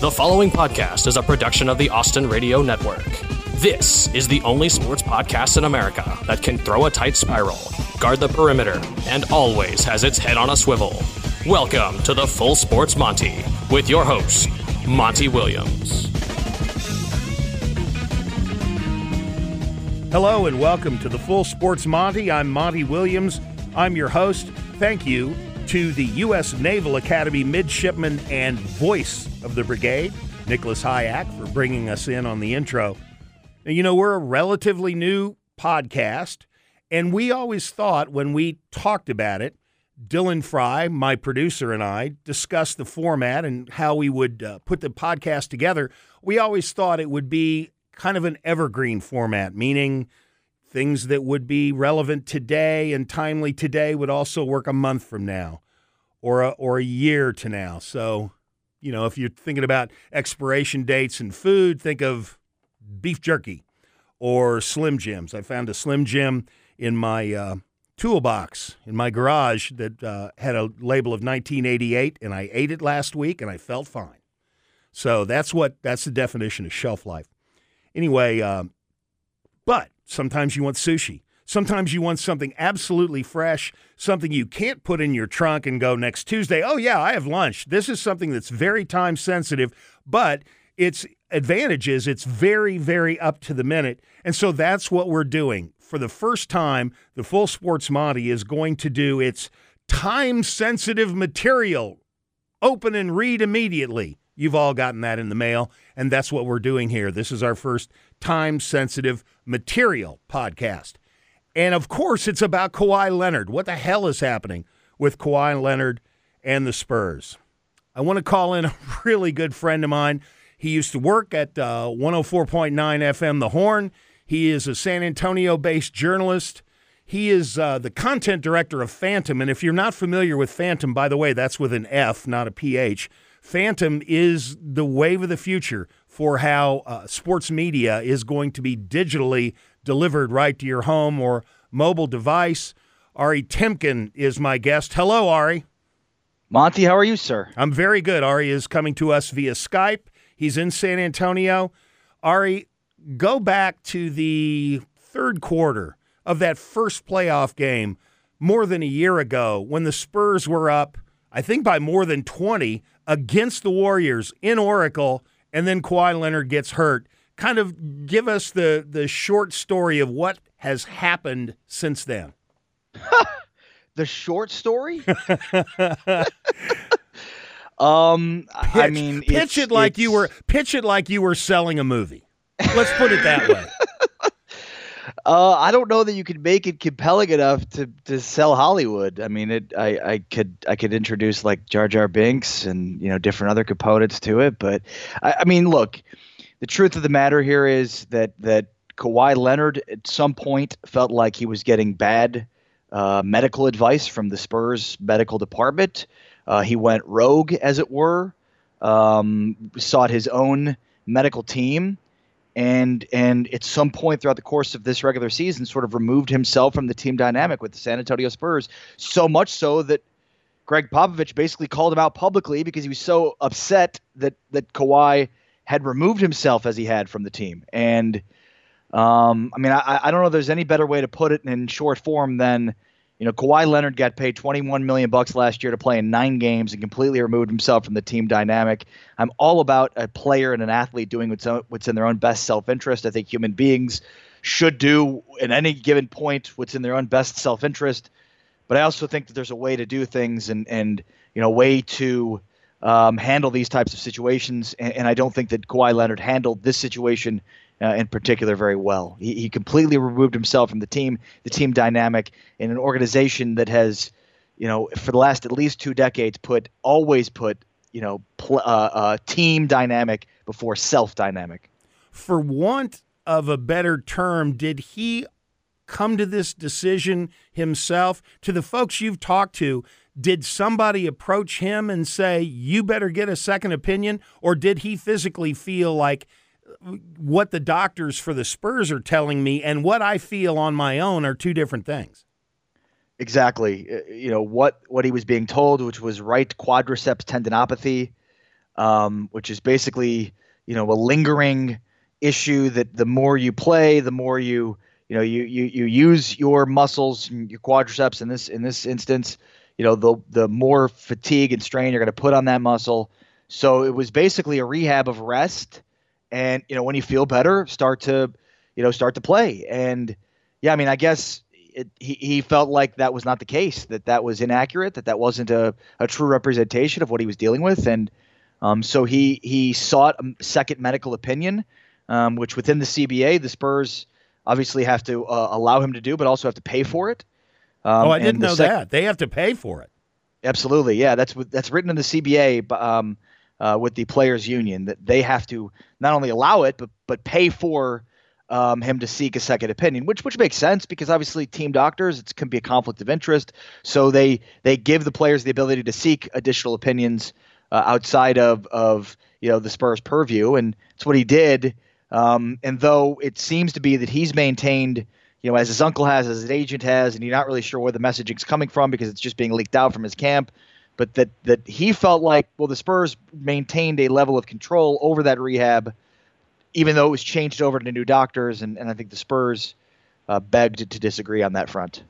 The following podcast is a production of the Austin Radio Network. This is the only sports podcast in America that can throw a tight spiral, guard the perimeter, and always has its head on a swivel. Welcome to the Full Sports Monty with your host, Monty Williams. Hello and welcome to the Full Sports Monty. I'm Monty Williams. I'm your host. Thank you to the U.S. Naval Academy midshipman and voice of the brigade, Nicholas Hayak, for bringing us in on the intro. You know, we're a relatively new podcast, and we always thought when we talked about it, Dylan Fry, my producer, and I discussed the format and how we would uh, put the podcast together. We always thought it would be kind of an evergreen format, meaning things that would be relevant today and timely today would also work a month from now or a, or a year to now. So, you know, if you're thinking about expiration dates and food, think of beef jerky or Slim Jims. I found a Slim Jim in my uh, toolbox in my garage that uh, had a label of 1988, and I ate it last week and I felt fine. So that's what that's the definition of shelf life. Anyway, uh, but sometimes you want sushi. Sometimes you want something absolutely fresh, something you can't put in your trunk and go next Tuesday. Oh, yeah, I have lunch. This is something that's very time sensitive, but its advantage is it's very, very up to the minute. And so that's what we're doing. For the first time, the Full Sports Monty is going to do its time sensitive material. Open and read immediately. You've all gotten that in the mail, and that's what we're doing here. This is our first time sensitive material podcast. And of course, it's about Kawhi Leonard. What the hell is happening with Kawhi Leonard and the Spurs? I want to call in a really good friend of mine. He used to work at uh, 104.9 FM The Horn. He is a San Antonio based journalist. He is uh, the content director of Fantom. And if you're not familiar with Fantom, by the way, that's with an F, not a PH. Fantom is the wave of the future for how uh, sports media is going to be digitally delivered right to your home or mobile device. Ari Tempkin is my guest. Hello, Ari. Monty, how are you, sir? I'm very good. Ari is coming to us via Skype. He's in San Antonio. Ari, go back to the third quarter of that first playoff game more than a year ago when the Spurs were up, I think by more than 20 against the Warriors in Oracle, and then Kawhi Leonard gets hurt kind of give us the the short story of what has happened since then. the short story? um pitch, I mean pitch it like you were pitch it like you were selling a movie. Let's put it that way. Uh, I don't know that you could make it compelling enough to, to sell Hollywood. I mean, it. I, I could I could introduce like Jar Jar Binks and you know different other components to it, but I, I mean, look, the truth of the matter here is that that Kawhi Leonard at some point felt like he was getting bad uh, medical advice from the Spurs medical department. Uh, he went rogue, as it were, um, sought his own medical team, and and at some point throughout the course of this regular season, sort of removed himself from the team dynamic with the San Antonio Spurs. So much so that Gregg Popovich basically called him out publicly because he was so upset that that Kawhi had removed himself as he had from the team. And um, I mean, I, I don't know if there's any better way to put it in short form than, you know, Kawhi Leonard got paid 21 million bucks last year to play in nine games and completely removed himself from the team dynamic. I'm all about a player and an athlete doing what's, what's in their own best self-interest. I think human beings should do at any given point what's in their own best self-interest. But I also think that there's a way to do things and and you know, way to um, handle these types of situations, and, and, I don't think that Kawhi Leonard handled this situation uh, in particular very well. He, he, completely removed himself from the team, the team dynamic, in an organization that has, you know, for the last at least two decades, put always put you know pl- uh, uh, team dynamic before self dynamic. For want of a better term, did he come to this decision himself? To the folks you've talked to, did somebody approach him and say, you better get a second opinion? Or did he physically feel like what the doctors for the Spurs are telling me and what I feel on my own are two different things? Exactly. Uh, you know, what, what he was being told, which was right quadriceps tendinopathy. um, which is basically you know a lingering issue that the more you play, the more you you know you you you use your muscles, your quadriceps in this in this instance. You know the the more fatigue and strain you're going to put on that muscle. So it was basically a rehab of rest, and you know when you feel better, start to you know start to play. And yeah, I mean I guess it, he, he felt like that was not the case, that that was inaccurate, that that wasn't a, a true representation of what he was dealing with. And um, so he, he sought a second medical opinion, um, which within the CBA, the Spurs obviously have to uh, allow him to do, but also have to pay for it. Um, oh, I didn't know sec- that. They have to pay for it. Absolutely. Yeah, that's that's written in the CBA um, uh, with the players union that they have to not only allow it but but pay for um, him to seek a second opinion, which which makes sense because obviously team doctors it can be a conflict of interest, so they they give the players the ability to seek additional opinions uh, outside of of you know the Spurs purview, and it's what he did. Um, and though it seems to be that he's maintained, you know, as his uncle has, as his agent has, and you're not really sure where the messaging's coming from because it's just being leaked out from his camp, but that that he felt like well the Spurs maintained a level of control over that rehab even though it was changed over to new doctors, and, and I think the Spurs uh, begged to disagree on that front.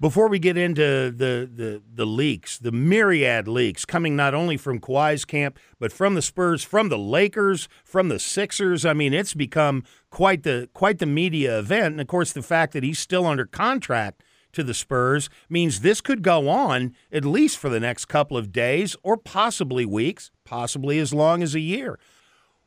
Before we get into the, the, the leaks, the myriad leaks coming not only from Kawhi's camp, but from the Spurs, from the Lakers, from the Sixers. I mean, it's become quite the quite the media event. And of course, the fact that he's still under contract to the Spurs means this could go on at least for the next couple of days or possibly weeks, possibly as long as a year.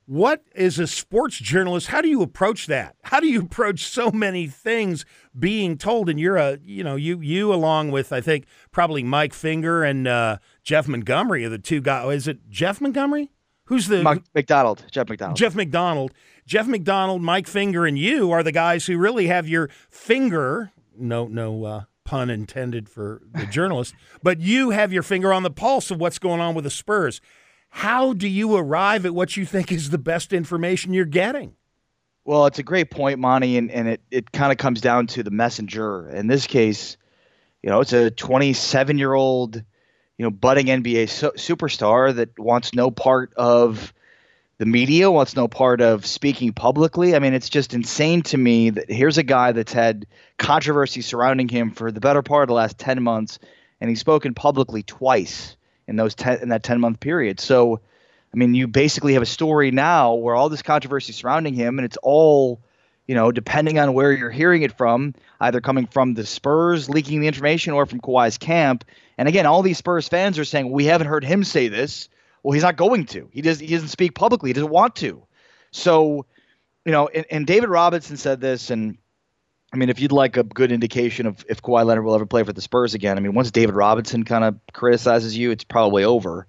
What is a sports journalist? How do you approach that? How do you approach so many things being told? And you're a, you know, you you along with I think probably Mike Finger and uh, Jeff Montgomery are the two guys. Is it Jeff Montgomery? Who's the Mike McDonald? Jeff McDonald. Jeff McDonald. Jeff McDonald, Mike Finger, and you are the guys who really have your finger. No, no uh, pun intended for the journalist, but you have your finger on the pulse of what's going on with the Spurs. How do you arrive at what you think is the best information you're getting? Well, it's a great point, Monty, and, and it, it kind of comes down to the messenger. In this case, you know, it's a 27 year old, you know, budding NBA su- superstar that wants no part of the media, wants no part of speaking publicly. I mean, it's just insane to me that here's a guy that's had controversy surrounding him for the better part of the last 10 months, and he's spoken publicly twice in those ten, in that 10 month period. So, I mean, you basically have a story now where all this controversy surrounding him, and it's all, you know, depending on where you're hearing it from, either coming from the Spurs leaking the information or from Kawhi's camp. And again, all these Spurs fans are saying, we haven't heard him say this. Well, he's not going to. He does. He doesn't speak publicly. He doesn't want to. So, you know, and, and David Robinson said this, and I mean, if you'd like a good indication of if Kawhi Leonard will ever play for the Spurs again, I mean, once David Robinson kind of criticizes you, it's probably over.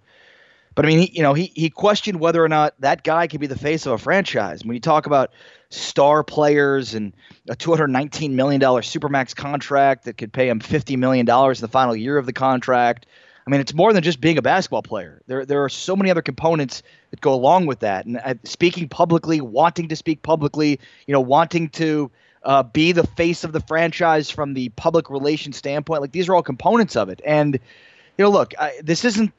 But I mean, he, you know, he he questioned whether or not that guy could be the face of a franchise. When you talk about star players and a two hundred nineteen million dollar supermax contract that could pay him fifty million dollars in the final year of the contract, I mean, it's more than just being a basketball player. There there are so many other components that go along with that. And uh, speaking publicly, wanting to speak publicly, you know, wanting to uh, be the face of the franchise from the public relations standpoint. Like these are all components of it. And you know, look, I, this isn't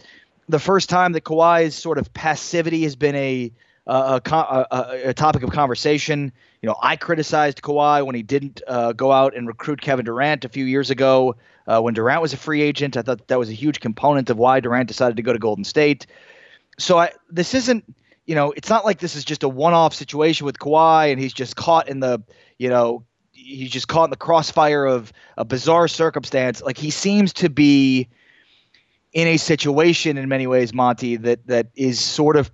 the first time that Kawhi's sort of passivity has been a a, a, a, topic of conversation. You know, I criticized Kawhi when he didn't uh, go out and recruit Kevin Durant a few years ago uh, when Durant was a free agent. I thought that was a huge component of why Durant decided to go to Golden State. So I, this isn't, you know, it's not like this is just a one-off situation with Kawhi and he's just caught in the you know, he's just caught in the crossfire of a bizarre circumstance. Like he seems to be in a situation in many ways, Monty, that that is sort of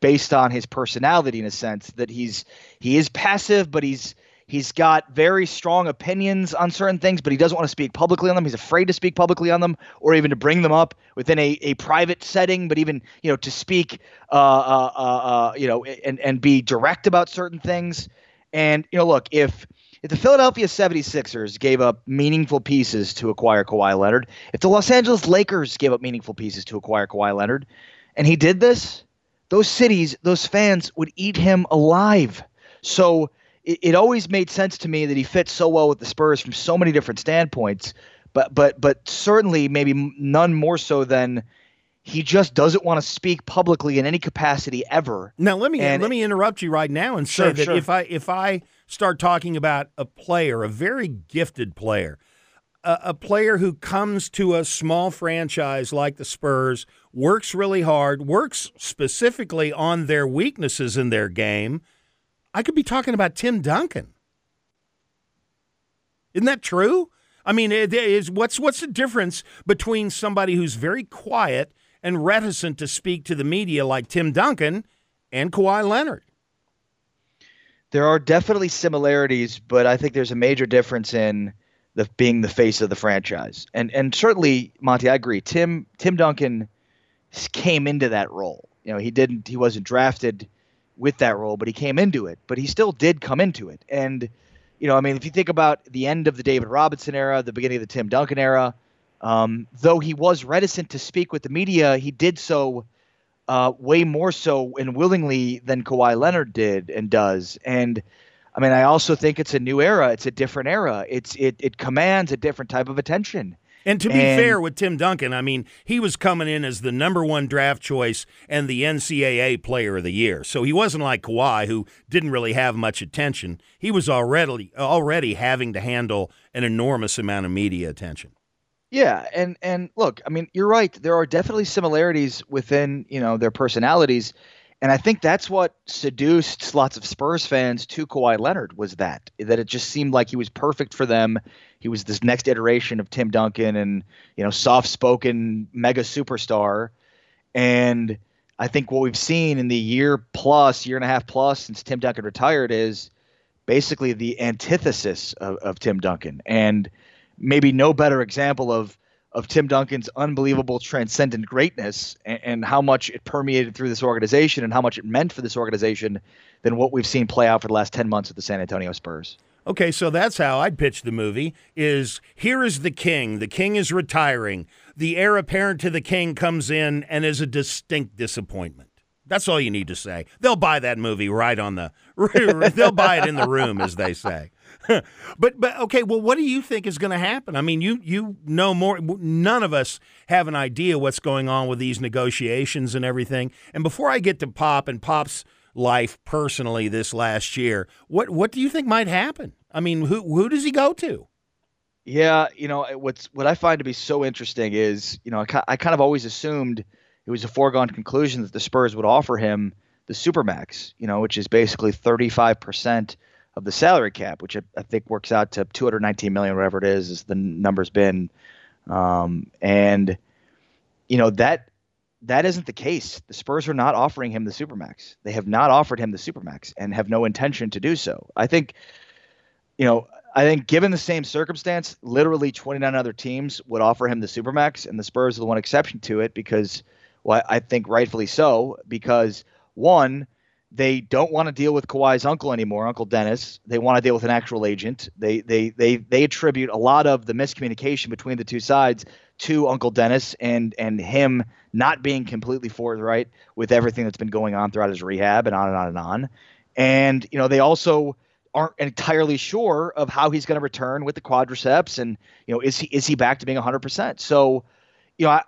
based on his personality in a sense that he's he is passive, but he's he's got very strong opinions on certain things, but he doesn't want to speak publicly on them. He's afraid to speak publicly on them, or even to bring them up within a, a private setting. But even you know to speak, uh, uh, uh, uh you know, and and be direct about certain things. And, you know, look, if if the Philadelphia 76ers gave up meaningful pieces to acquire Kawhi Leonard, if the Los Angeles Lakers gave up meaningful pieces to acquire Kawhi Leonard, and he did this, those cities, those fans would eat him alive. So it, it always made sense to me that he fits so well with the Spurs from so many different standpoints, but but but certainly maybe none more so than he just doesn't want to speak publicly in any capacity ever. Now let me And- let me interrupt you right now and say Sure, that sure. if I if I start talking about a player, a very gifted player, a, a player who comes to a small franchise like the Spurs, works really hard, works specifically on their weaknesses in their game, I could be talking about Tim Duncan. Isn't that true? I mean, it is what's what's the difference between somebody who's very quiet and reticent to speak to the media like Tim Duncan and Kawhi Leonard? There are definitely similarities, but I think there's a major difference in the being the face of the franchise. And and certainly, Monty, I agree. Tim Tim Duncan came into that role. You know, he didn't he wasn't drafted with that role, but he came into it. But he still did come into it. And you know, I mean, if you think about the end of the David Robinson era, the beginning of the Tim Duncan era, um, though he was reticent to speak with the media, he did so uh, way more so and willingly than Kawhi Leonard did and does. And I mean, I also think it's a new era. It's a different era. It's it it commands a different type of attention. And to be And- fair with Tim Duncan, I mean, he was coming in as the number one draft choice and the NCAA player of the year. So he wasn't like Kawhi, who didn't really have much attention. He was already already having to handle an enormous amount of media attention. Yeah, and and look, I mean, you're right. There are definitely similarities within you know their personalities, and I think that's what seduced lots of Spurs fans to Kawhi Leonard was that that it just seemed like he was perfect for them. He was this next iteration of Tim Duncan, and you know, soft-spoken mega superstar, and I think what we've seen in the year plus, year and a half plus since Tim Duncan retired is basically the antithesis of, of Tim Duncan, and maybe no better example of of Tim Duncan's unbelievable transcendent greatness and, and how much it permeated through this organization and how much it meant for this organization than what we've seen play out for the last 10 months with the San Antonio Spurs. Okay, so that's how I'd pitch the movie is here is the king. The king is retiring. The heir apparent to the king comes in and is a distinct disappointment. That's all you need to say. They'll buy that movie right on the they'll buy it in the room as they say. but but okay, well what do you think is going to happen? I mean, you you know more none of us have an idea what's going on with these negotiations and everything. And before I get to Pop and Pop's life personally this last year, what what do you think might happen? I mean, who who does he go to? Yeah, you know what's what I find to be so interesting is you know I, I kind of always assumed it was a foregone conclusion that the Spurs would offer him the supermax, you know, which is basically 35 percent of the salary cap, which I, I think works out to 219 million, whatever it is, is the number's been, um, and you know that that isn't the case. The Spurs are not offering him the supermax. They have not offered him the supermax and have no intention to do so. I think, you know, I think given the same circumstance, literally 29 other teams would offer him the supermax, and the Spurs are the one exception to it because, well, I think rightfully so, because one, they don't want to deal with Kawhi's uncle anymore, Uncle Dennis. They want to deal with an actual agent. They they they they attribute a lot of the miscommunication between the two sides to Uncle Dennis and and him not being completely forthright with everything that's been going on throughout his rehab and on and on and on. And you know, they also aren't entirely sure of how he's going to return with the quadriceps and you know, is he is he back to being 100%? So, you know, I,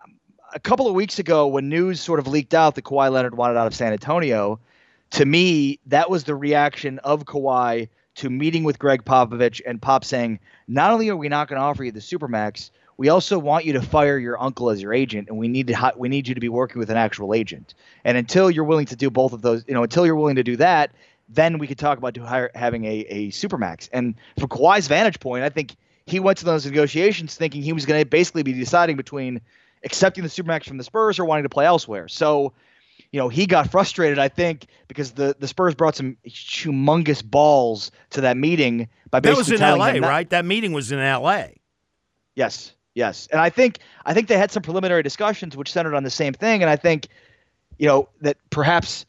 a couple of weeks ago when news sort of leaked out that Kawhi Leonard wanted out of San Antonio, to me, that was the reaction of Kawhi to meeting with Gregg Popovich and Pop saying, not only are we not going to offer you the supermax, we also want you to fire your uncle as your agent, and we need to we need you to be working with an actual agent. And until you're willing to do both of those, you know, until you're willing to do that, then we could talk about hire, having a, a supermax. And from Kawhi's vantage point, I think he went to those negotiations thinking he was going to basically be deciding between accepting the supermax from the Spurs or wanting to play elsewhere. So you know, he got frustrated, I think, because the, the Spurs brought some humongous balls to that meeting by That basically was in telling L.A., not- right? That meeting was in L.A. Yes, yes, and I think I think they had some preliminary discussions which centered on the same thing, and I think, you know, that perhaps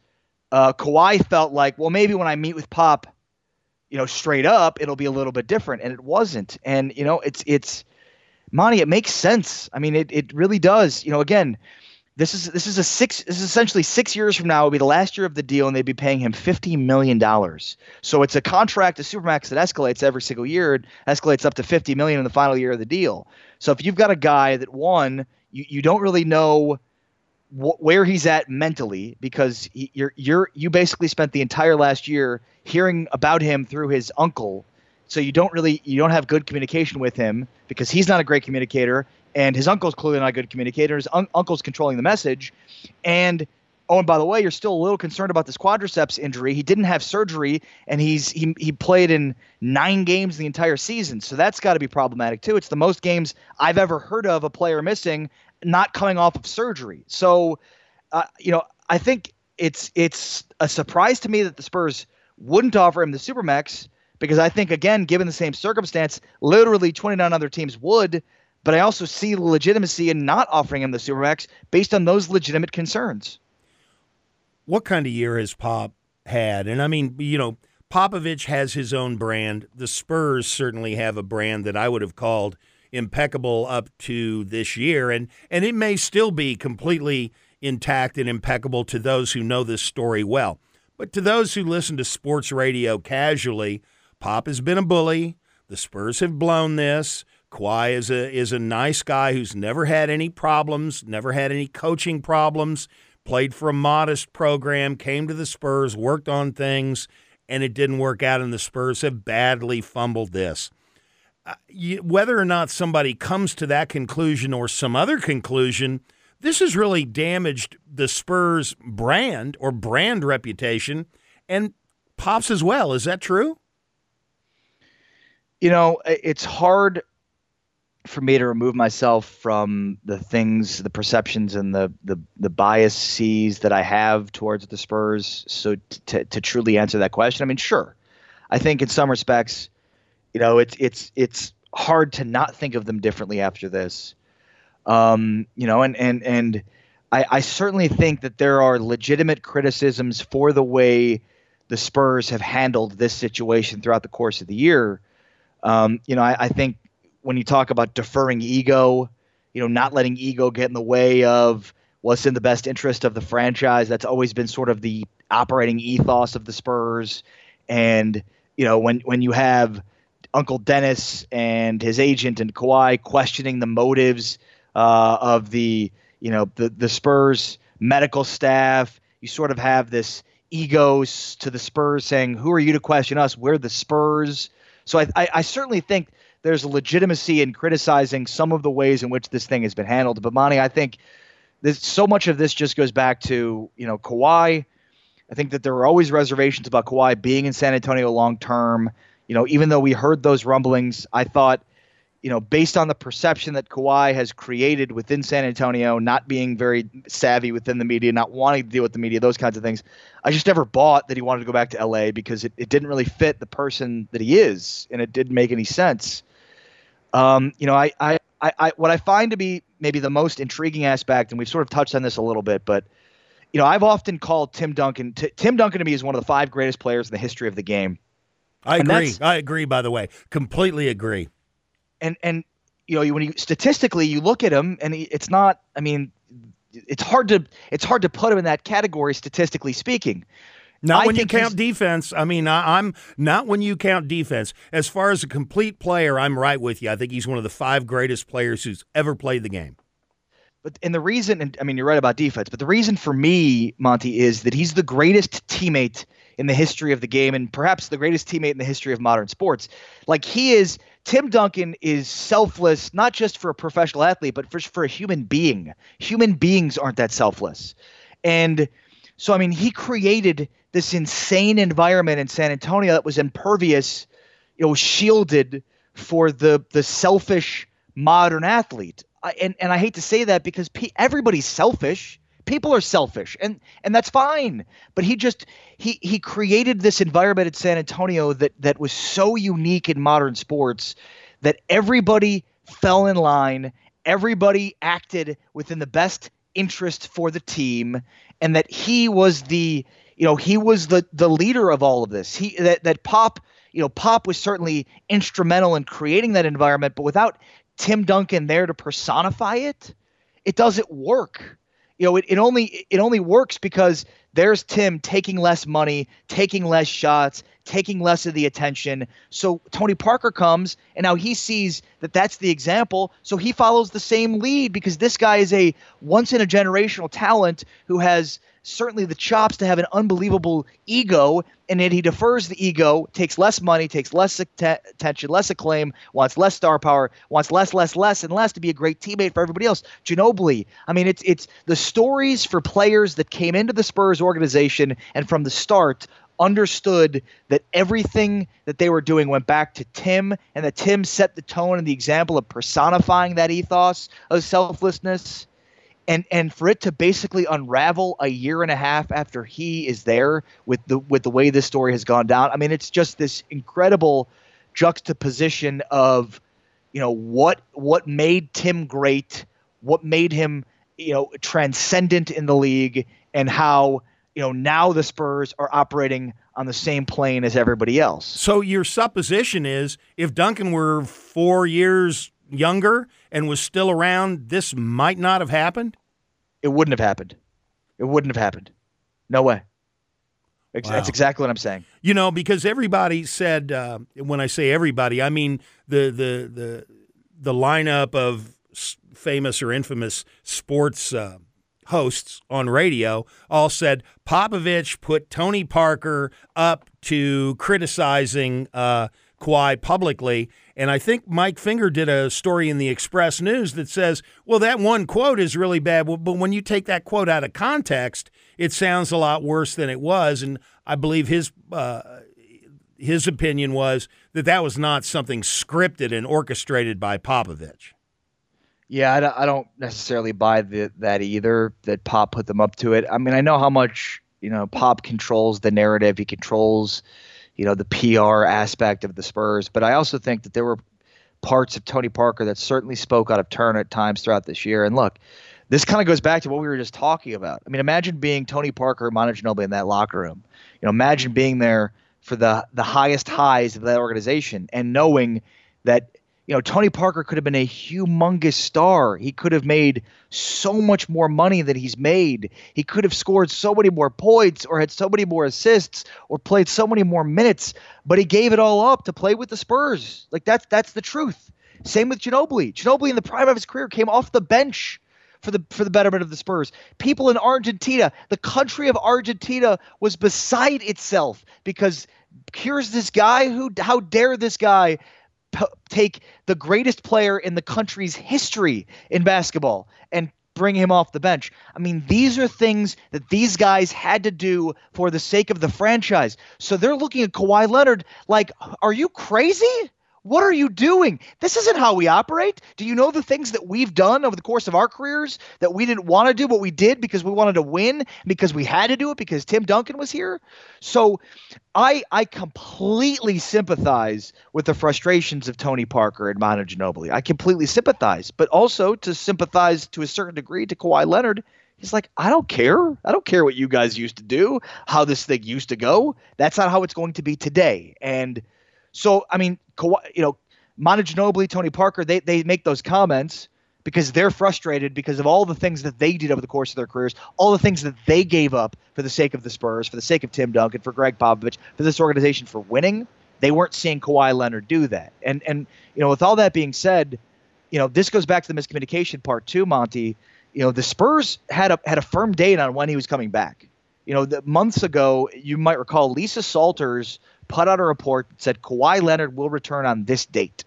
uh, Kawhi felt like, well, maybe when I meet with Pop, you know, straight up, it'll be a little bit different, and it wasn't, and you know, it's it's, Monty, it makes sense. I mean, it it really does. You know, again, this is this is a six. This is essentially six years from now. Will be the last year of the deal, and they'd be paying him fifty million dollars. So it's a contract, a supermax that escalates every single year. It escalates up to fifty million in the final year of the deal. So if you've got a guy that one, you, you don't really know wh- where he's at mentally because he, you're you're you basically spent the entire last year hearing about him through his uncle so you don't really you don't have good communication with him because he's not a great communicator and his uncle's clearly not a good communicator his un- uncle's controlling the message. And oh and by the way you're still a little concerned about this quadriceps injury. He didn't have surgery and he's he, he played in nine games the entire season. So that's got to be problematic too. It's the most games i've ever heard of a player missing not coming off of surgery. So uh, you know i think it's it's a surprise to me that the spurs wouldn't offer him the supermax because I think again, given the same circumstance, literally 29 other teams would. But I also see legitimacy in not offering him the supermax based on those legitimate concerns. What kind of year has Pop had? And I mean, you know, Popovich has his own brand. The Spurs certainly have a brand that I would have called impeccable up to this year, and and it may still be completely intact and impeccable to those who know this story well. But to those who listen to sports radio casually, Pop has been a bully. The Spurs have blown this. Kawhi is a is a nice guy who's never had any problems, never had any coaching problems. Played for a modest program, came to the Spurs, worked on things, and it didn't work out. And the Spurs have badly fumbled this. Uh, you, whether or not somebody comes to that conclusion or some other conclusion, this has really damaged the Spurs brand or brand reputation and Pops as well. Is that true? you know, it's hard for me to remove myself from the things, the perceptions, and the the the biases that I have towards the Spurs. So to to truly answer that question, I mean, sure, I think in some respects, you know, it's it's it's hard to not think of them differently after this. Um, you know, and and and I, I certainly think that there are legitimate criticisms for the way the Spurs have handled this situation throughout the course of the year. Um, you know, I, I think when you talk about deferring ego, you know, not letting ego get in the way of what's in the best interest of the franchise. That's always been sort of the operating ethos of the Spurs. And you know, when when you have Uncle Dennis and his agent and Kawhi questioning the motives uh, of the you know the the Spurs medical staff, you sort of have this egos to the Spurs saying, "Who are you to question us? We're the Spurs." So I, I, I certainly think there's a legitimacy in criticizing some of the ways in which this thing has been handled. But Monty, I think this, so much of this just goes back to you know Kawhi. I think that there were always reservations about Kawhi being in San Antonio long term. You know, even though we heard those rumblings, I thought you know, based on the perception that Kawhi has created within San Antonio, not being very savvy within the media, not wanting to deal with the media, those kinds of things, I just never bought that he wanted to go back to LA because it, it didn't really fit the person that he is, and it didn't make any sense. Um, you know, I, I, I, I, what I find to be maybe the most intriguing aspect, and we've sort of touched on this a little bit, but you know, I've often called Tim Duncan. T- Tim Duncan to me is one of the five greatest players in the history of the game. I agree. I agree. By the way, completely agree and and you know when you statistically you look at him and it's not i mean it's hard to it's hard to put him in that category statistically speaking not I when you count defense. I mean, I, am not when you count defense. As far as a complete player, I'm right with you. I think he's one of the five greatest players who's ever played the game. But and the reason, and I mean, you're right about defense. But the reason for me, Monty, is that he's the greatest teammate in the history of the game, and perhaps the greatest teammate in the history of modern sports. Like he is Tim Duncan is selfless, not just for a professional athlete, but for, for a human being. Human beings aren't that selfless. And so, I mean, he created this insane environment in San Antonio that was impervious, you know, shielded for the the selfish modern athlete. I, and and I hate to say that because pe- everybody's selfish people are selfish and and that's fine but he just he he created this environment at San Antonio that that was so unique in modern sports that everybody fell in line everybody acted within the best interest for the team and that he was the you know he was the the leader of all of this. He that that pop you know pop was certainly instrumental in creating that environment but without Tim Duncan there to personify it it doesn't work. You know, it, it only it only works because there's Tim taking less money, taking less shots, taking less of the attention. So Tony Parker comes and now he sees that that's the example. So he follows the same lead because this guy is a once in a generational talent who has certainly the chops to have an unbelievable ego, and then he defers the ego, takes less money, takes less attention, less acclaim, wants less star power, wants less, less, less, and less to be a great teammate for everybody else. Ginobili. I mean, it's it's the stories for players that came into the Spurs organization and from the start understood that everything that they were doing went back to Tim, and that Tim set the tone and the example of personifying that ethos of selflessness. And and for it to basically unravel a year and a half after he is there with the with the way this story has gone down, I mean, it's just this incredible juxtaposition of, you know, what what made Tim great, what made him, you know, transcendent in the league, and how you know, now the Spurs are operating on the same plane as everybody else. So your supposition is if Duncan were four years younger and was still around, this might not have happened? It wouldn't have happened. It wouldn't have happened. No way. Wow. That's exactly what I'm saying. You know, because everybody said, uh, when I say everybody, I mean the the the the lineup of famous or infamous sports uh, hosts on radio all said Popovich put Tony Parker up to criticizing uh, Kawhi publicly. And I think Mike Finger did a story in the Express News that says, well, that one quote is really bad, but when you take that quote out of context, it sounds a lot worse than it was. And I believe his. Uh, his opinion was that that was not something scripted and orchestrated by Popovich. Yeah, I don't, I don't necessarily buy the, that either. That Pop put them up to it. I mean, I know how much you know Pop controls the narrative. He controls, you know, the PR aspect of the Spurs. But I also think that there were parts of Tony Parker that certainly spoke out of turn at times throughout this year. And look, this kind of goes back to what we were just talking about. I mean, imagine being Tony Parker, Manu Ginobili in that locker room. You know, imagine being there for the the highest highs of that organization and knowing that you know, Tony Parker could have been a humongous star. He could have made so much more money than he's made. He could have scored so many more points or had so many more assists or played so many more minutes, but he gave it all up to play with the Spurs. Like that's that's the truth. Same with Ginobili. Ginobili in the prime of his career came off the bench for the for the betterment of the Spurs. People in Argentina, the country of Argentina was beside itself because here's this guy who how dare this guy take the greatest player in the country's history in basketball and bring him off the bench. I mean, these are things that these guys had to do for the sake of the franchise. So they're looking at Kawhi Leonard like, are you crazy? What are you doing? This isn't how we operate. Do you know the things that we've done over the course of our careers that we didn't want to do, but we did because we wanted to win, because we had to do it because Tim Duncan was here? So I I completely sympathize with the frustrations of Tony Parker and Manu Ginobili. I completely sympathize, but also to sympathize to a certain degree to Kawhi Leonard. He's like, I don't care. I don't care what you guys used to do, how this thing used to go. That's not how it's going to be today. And – so I mean, you know, Manu Ginobili, Tony Parker, they they make those comments because they're frustrated because of all the things that they did over the course of their careers, all the things that they gave up for the sake of the Spurs, for the sake of Tim Duncan, for Gregg Popovich, for this organization for winning. They weren't seeing Kawhi Leonard do that. And and you know, with all that being said, you know, this goes back to the miscommunication part too, Monty. You know, the Spurs had a had a firm date on when he was coming back. You know, the, months ago, you might recall Lisa Salters put out a report that said Kawhi Leonard will return on this date.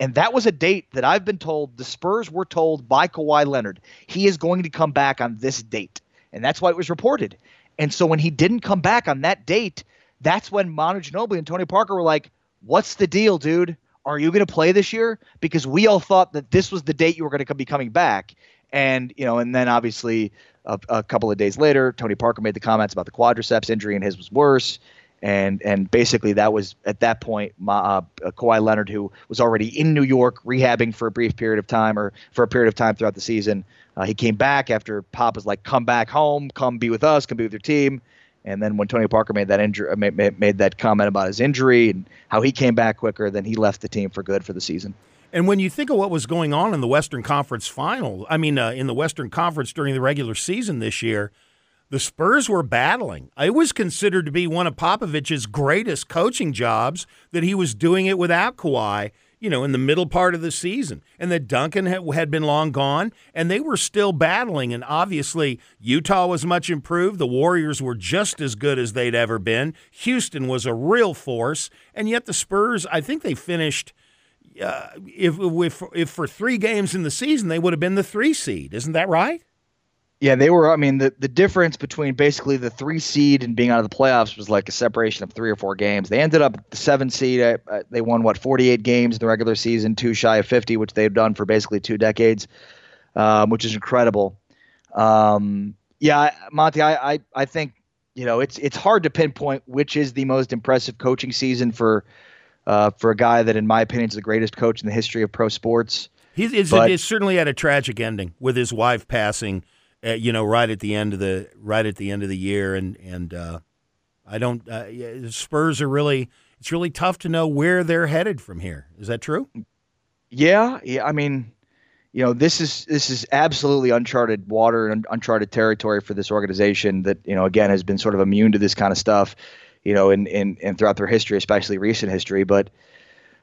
And that was a date that I've been told the Spurs were told by Kawhi Leonard he is going to come back on this date. And that's why it was reported. And so when he didn't come back on that date, that's when Manu Ginobili and Tony Parker were like, What's the deal, dude? Are you going to play this year? Because we all thought that this was the date you were going to be coming back. And, you know, and then obviously a, a couple of days later, Tony Parker made the comments about the quadriceps injury and his was worse and and basically that was at that point uh, Kawhi Leonard, who was already in New York rehabbing for a brief period of time or for a period of time throughout the season. Uh, he came back after Pop was like, "Come back home, come be with us, come be with your team." And then when Tony Parker made that injury, uh, made, made that comment about his injury and how he came back quicker, then he left the team for good for the season. And when you think of what was going on in the Western Conference final, I mean, uh, in the Western Conference during the regular season this year, the Spurs were battling. It was considered to be one of Popovich's greatest coaching jobs that he was doing it without Kawhi, you know, in the middle part of the season. And that Duncan had been long gone, and they were still battling. And obviously, Utah was much improved. The Warriors were just as good as they'd ever been. Houston was a real force. And yet, the Spurs, I think they finished. Uh, if, if if for three games in the season they would have been the three seed, isn't that right? Yeah, they were. I mean, the, the difference between basically the three seed and being out of the playoffs was like a separation of three or four games. They ended up the seven seed. Uh, uh they won what 48 games in the regular season, two shy of 50, which they've done for basically two decades, um, which is incredible. Um, yeah, Monty, I, I I think you know it's it's hard to pinpoint which is the most impressive coaching season for uh, for a guy that, in my opinion, is the greatest coach in the history of pro sports. He's it's, certainly had a tragic ending with his wife passing uh, you know, right at the end of the right at the end of the year, and and uh, I don't. Uh, Spurs are really. It's really tough to know where they're headed from here. Is that true? Yeah, yeah. I mean, you know, this is this is absolutely uncharted water and uncharted territory for this organization that you know again has been sort of immune to this kind of stuff, you know, in in and throughout their history, especially recent history. But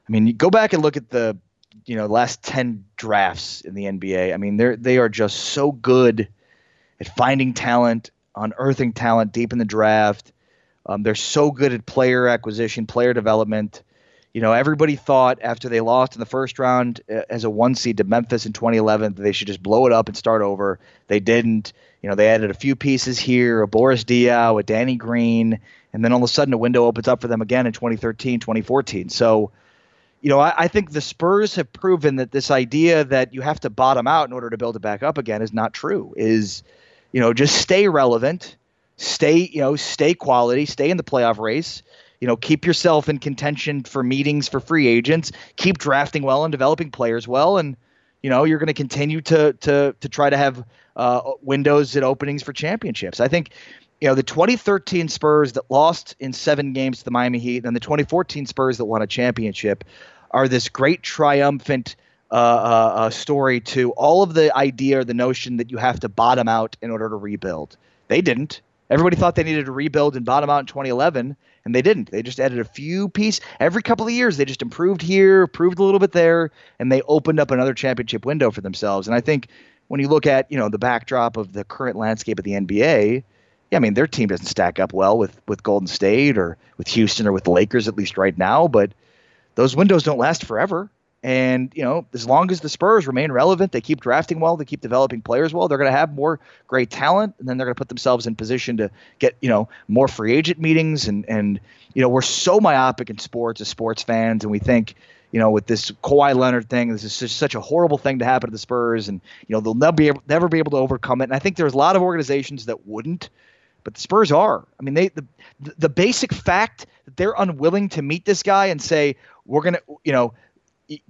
I mean, go back and look at the you know last ten drafts in the NBA. I mean, they're they are just so good at finding talent, unearthing talent deep in the draft. Um, they're so good at player acquisition, player development. You know, everybody thought after they lost in the first round uh, as a one seed to Memphis in 2011 that they should just blow it up and start over. They didn't. You know, they added a few pieces here, a Boris Diaw, a Danny Green, and then all of a sudden a window opens up for them again in 2013, 2014. So, you know, I, I, think the Spurs have proven that this idea that you have to bottom out in order to build it back up again is not true. Is you know, just stay relevant, stay, you know, stay quality, stay in the playoff race. You know, keep yourself in contention for meetings for free agents. Keep drafting well and developing players well, and you know you're going to continue to to to try to have uh, windows and openings for championships. I think you know the 2013 Spurs that lost in seven games to the Miami Heat, and the 2014 Spurs that won a championship are this great triumphant uh, uh, uh, story to all of the idea or the notion that you have to bottom out in order to rebuild. They didn't. Everybody thought they needed to rebuild and bottom out in 2011, and they didn't. They just added a few pieces every couple of years. They just improved here, improved a little bit there, and they opened up another championship window for themselves. And I think when you look at you know the backdrop of the current landscape of the NBA, yeah, I mean their team doesn't stack up well with with Golden State or with Houston or with the Lakers at least right now, but those windows don't last forever. And, you know, as long as the Spurs remain relevant, they keep drafting well, they keep developing players well, they're going to have more great talent, and then they're going to put themselves in position to get, you know, more free agent meetings. And, and you know, we're so myopic in sports as sports fans, and we think, you know, with this Kawhi Leonard thing, this is just such a horrible thing to happen to the Spurs, and, you know, they'll never be able, never be able to overcome it. And I think there's a lot of organizations that wouldn't, but the Spurs are. I mean, they the the basic fact that they're unwilling to meet this guy and say, we're going to, you know,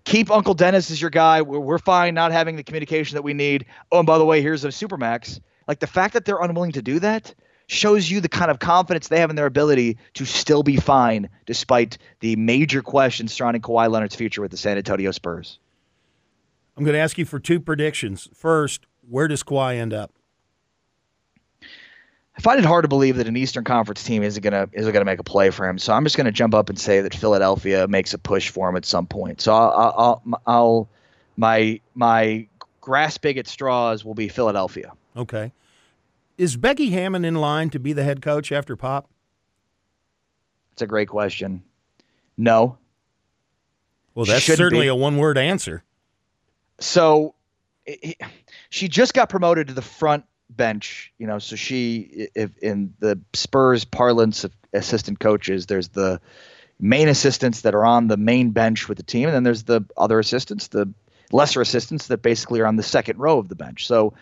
keep Uncle Dennis as your guy. We're, we're fine not having the communication that we need. Oh, and by the way, here's a supermax. Like the fact that they're unwilling to do that shows you the kind of confidence they have in their ability to still be fine despite the major questions surrounding Kawhi Leonard's future with the San Antonio Spurs. I'm going to ask you for two predictions. First, where does Kawhi end up? I find it hard to believe that an Eastern Conference team isn't gonna isn't gonna make a play for him. So I'm just gonna jump up and say that Philadelphia makes a push for him at some point. So I'll, I'll, I'll my my grasping at straws will be Philadelphia. Okay. Is Becky Hammon in line to be the head coach after Pop? That's a great question. No. Well, that's certainly be. a one word answer. So it, she just got promoted to the front bench, you know, so she, if in the Spurs parlance of assistant coaches, there's the main assistants that are on the main bench with the team, and then there's the other assistants, the lesser assistants that basically are on the second row of the bench. So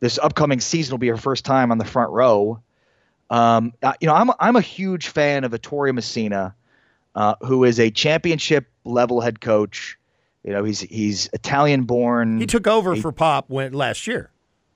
this upcoming season will be her first time on the front row. Um, you know, I'm I'm a huge fan of Ettore Messina, uh, who is a championship level head coach. You know, he's he's Italian born. He took over he, for Pop when last year.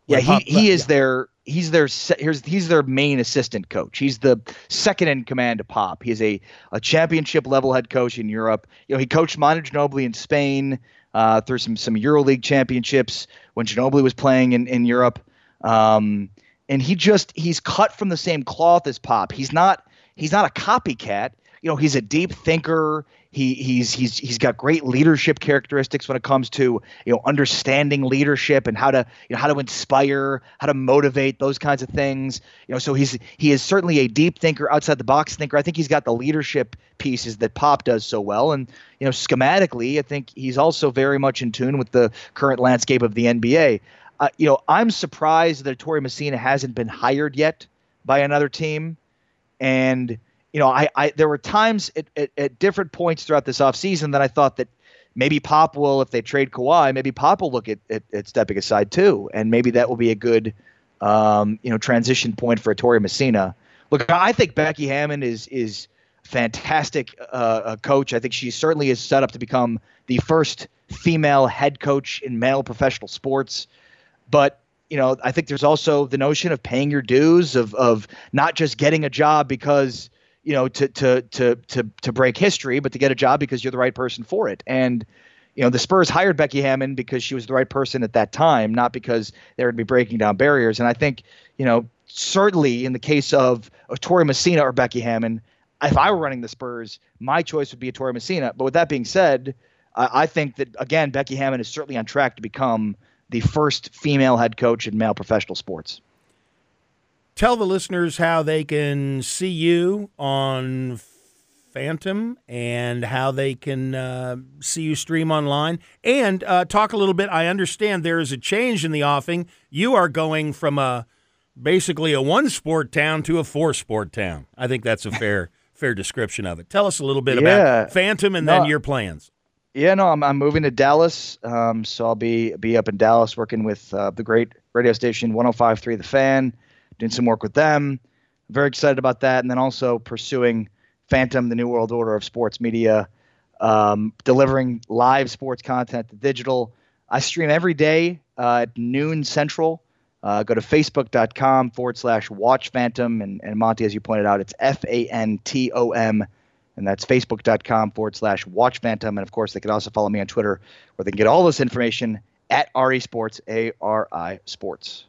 Yeah, he, he is yeah. their he's their here's he's their main assistant coach. He's the second in command to Pop. He's a a championship level head coach in Europe. You know, he coached Manu Ginobili in Spain uh, through some some EuroLeague championships when Ginobili was playing in in Europe. Um, and he just he's cut from the same cloth as Pop. He's not he's not a copycat. You know, he's a deep thinker. He he's he's he's got great leadership characteristics when it comes to you know understanding leadership and how to you know how to inspire, how to motivate those kinds of things. You know, so he's he is certainly a deep thinker, outside the box thinker. I think he's got the leadership pieces that Pop does so well, and you know schematically, I think he's also very much in tune with the current landscape of the NBA. Uh, you know, I'm surprised that Ettore Messina hasn't been hired yet by another team, and you know, I, I there were times at, at, at different points throughout this offseason that I thought that maybe Pop will, if they trade Kawhi, maybe Pop will look at, at, at stepping aside too, and maybe that will be a good, um, you know, transition point for Ettore Messina. Look, I think Becky Hammon is is fantastic uh, coach. I think she certainly is set up to become the first female head coach in male professional sports. But you know, I think there's also the notion of paying your dues, of of not just getting a job because you know, to to to to to break history, but to get a job because you're the right person for it. And you know, the Spurs hired Becky Hammon because she was the right person at that time, not because they would be breaking down barriers. And I think, you know, certainly in the case of, of Ettore Messina or Becky Hammon, if I were running the Spurs, my choice would be a Ettore Messina. But with that being said, I, I think that again, Becky Hammon is certainly on track to become the first female head coach in male professional sports tell the listeners how they can see you on Fantom and how they can uh, see you stream online. And uh, talk a little bit. I understand there is a change in the offing. You are going from a basically a one sport town to a four sport town. I think that's a fair fair description of it. Tell us a little bit yeah. about Fantom and no, then your plans. Yeah, no, I'm, I'm moving to Dallas, um, so I'll be be up in Dallas working with uh, the great radio station 105.3 The Fan doing some work with them. Very excited about that. And then also pursuing Fantom, the New World Order of Sports Media, um, delivering live sports content to digital. I stream every day uh, at noon central. Uh, go to facebook.com forward slash watch fantom. And, and Monty, as you pointed out, it's F A N T O M. And that's facebook.com forward slash watch fantom. And of course, they can also follow me on Twitter where they can get all this information at Ari Sports, A R I Sports.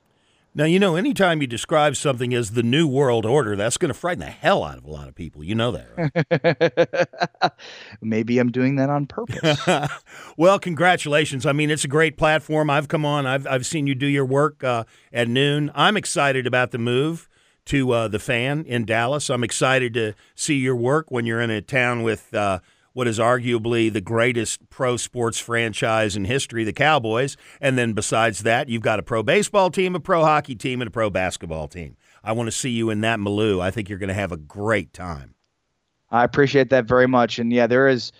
Now, you know, anytime you describe something as the New World Order, that's going to frighten the hell out of a lot of people. You know that, right? Maybe I'm doing that on purpose. well, congratulations. I mean, it's a great platform. I've come on, I've, I've seen you do your work uh, at noon. I'm excited about the move to uh, the fan in Dallas. I'm excited to see your work when you're in a town with. Uh, what is arguably the greatest pro sports franchise in history, the Cowboys. And then besides that, you've got a pro baseball team, a pro hockey team, and a pro basketball team. I want to see you in that milieu. I think you're going to have a great time. I appreciate that very much. And yeah, there is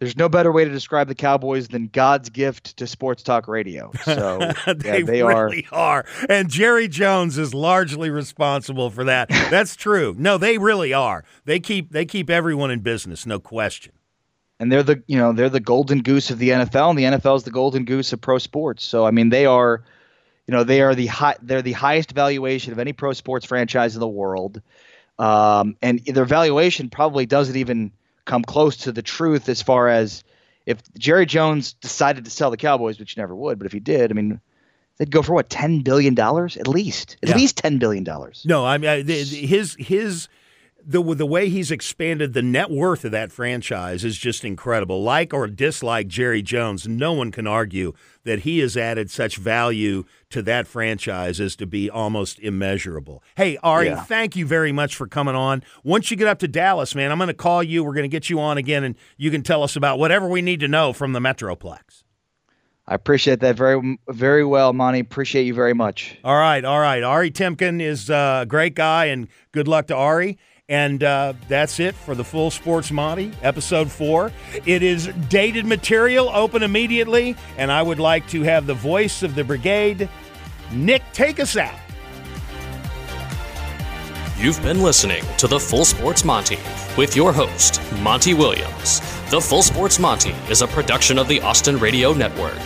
there's no better way to describe the Cowboys than God's gift to sports talk radio. So they, yeah, they really are. are. And Jerry Jones is largely responsible for that. That's true. No, they really are. They keep they keep everyone in business, no question and they're the you know they're the golden goose of the NFL, and the NFL is the golden goose of pro sports. So I mean, they are, you know, they are the high they're the highest valuation of any pro sports franchise in the world, um, and their valuation probably doesn't even come close to the truth as far as if Jerry Jones decided to sell the Cowboys, which he never would, but if he did, I mean. They'd go for what ten billion dollars at least, at yeah. least ten billion dollars. No, I mean his his the the way he's expanded the net worth of that franchise is just incredible. Like or dislike Jerry Jones, no one can argue that he has added such value to that franchise as to be almost immeasurable. Hey, Ari, yeah. thank you very much for coming on. Once you get up to Dallas, man, I'm going to call you. We're going to get you on again, and you can tell us about whatever we need to know from the Metroplex. I appreciate that very, very well, Monty. Appreciate you very much. All right, all right. Ari Tempkin is a great guy, and good luck to Ari. And uh, that's it for the Full Sports Monty, episode four. It is dated material, open immediately, and I would like to have the voice of the brigade, Nick, take us out. You've been listening to the Full Sports Monty with your host, Monty Williams. The Full Sports Monty is a production of the Austin Radio Network.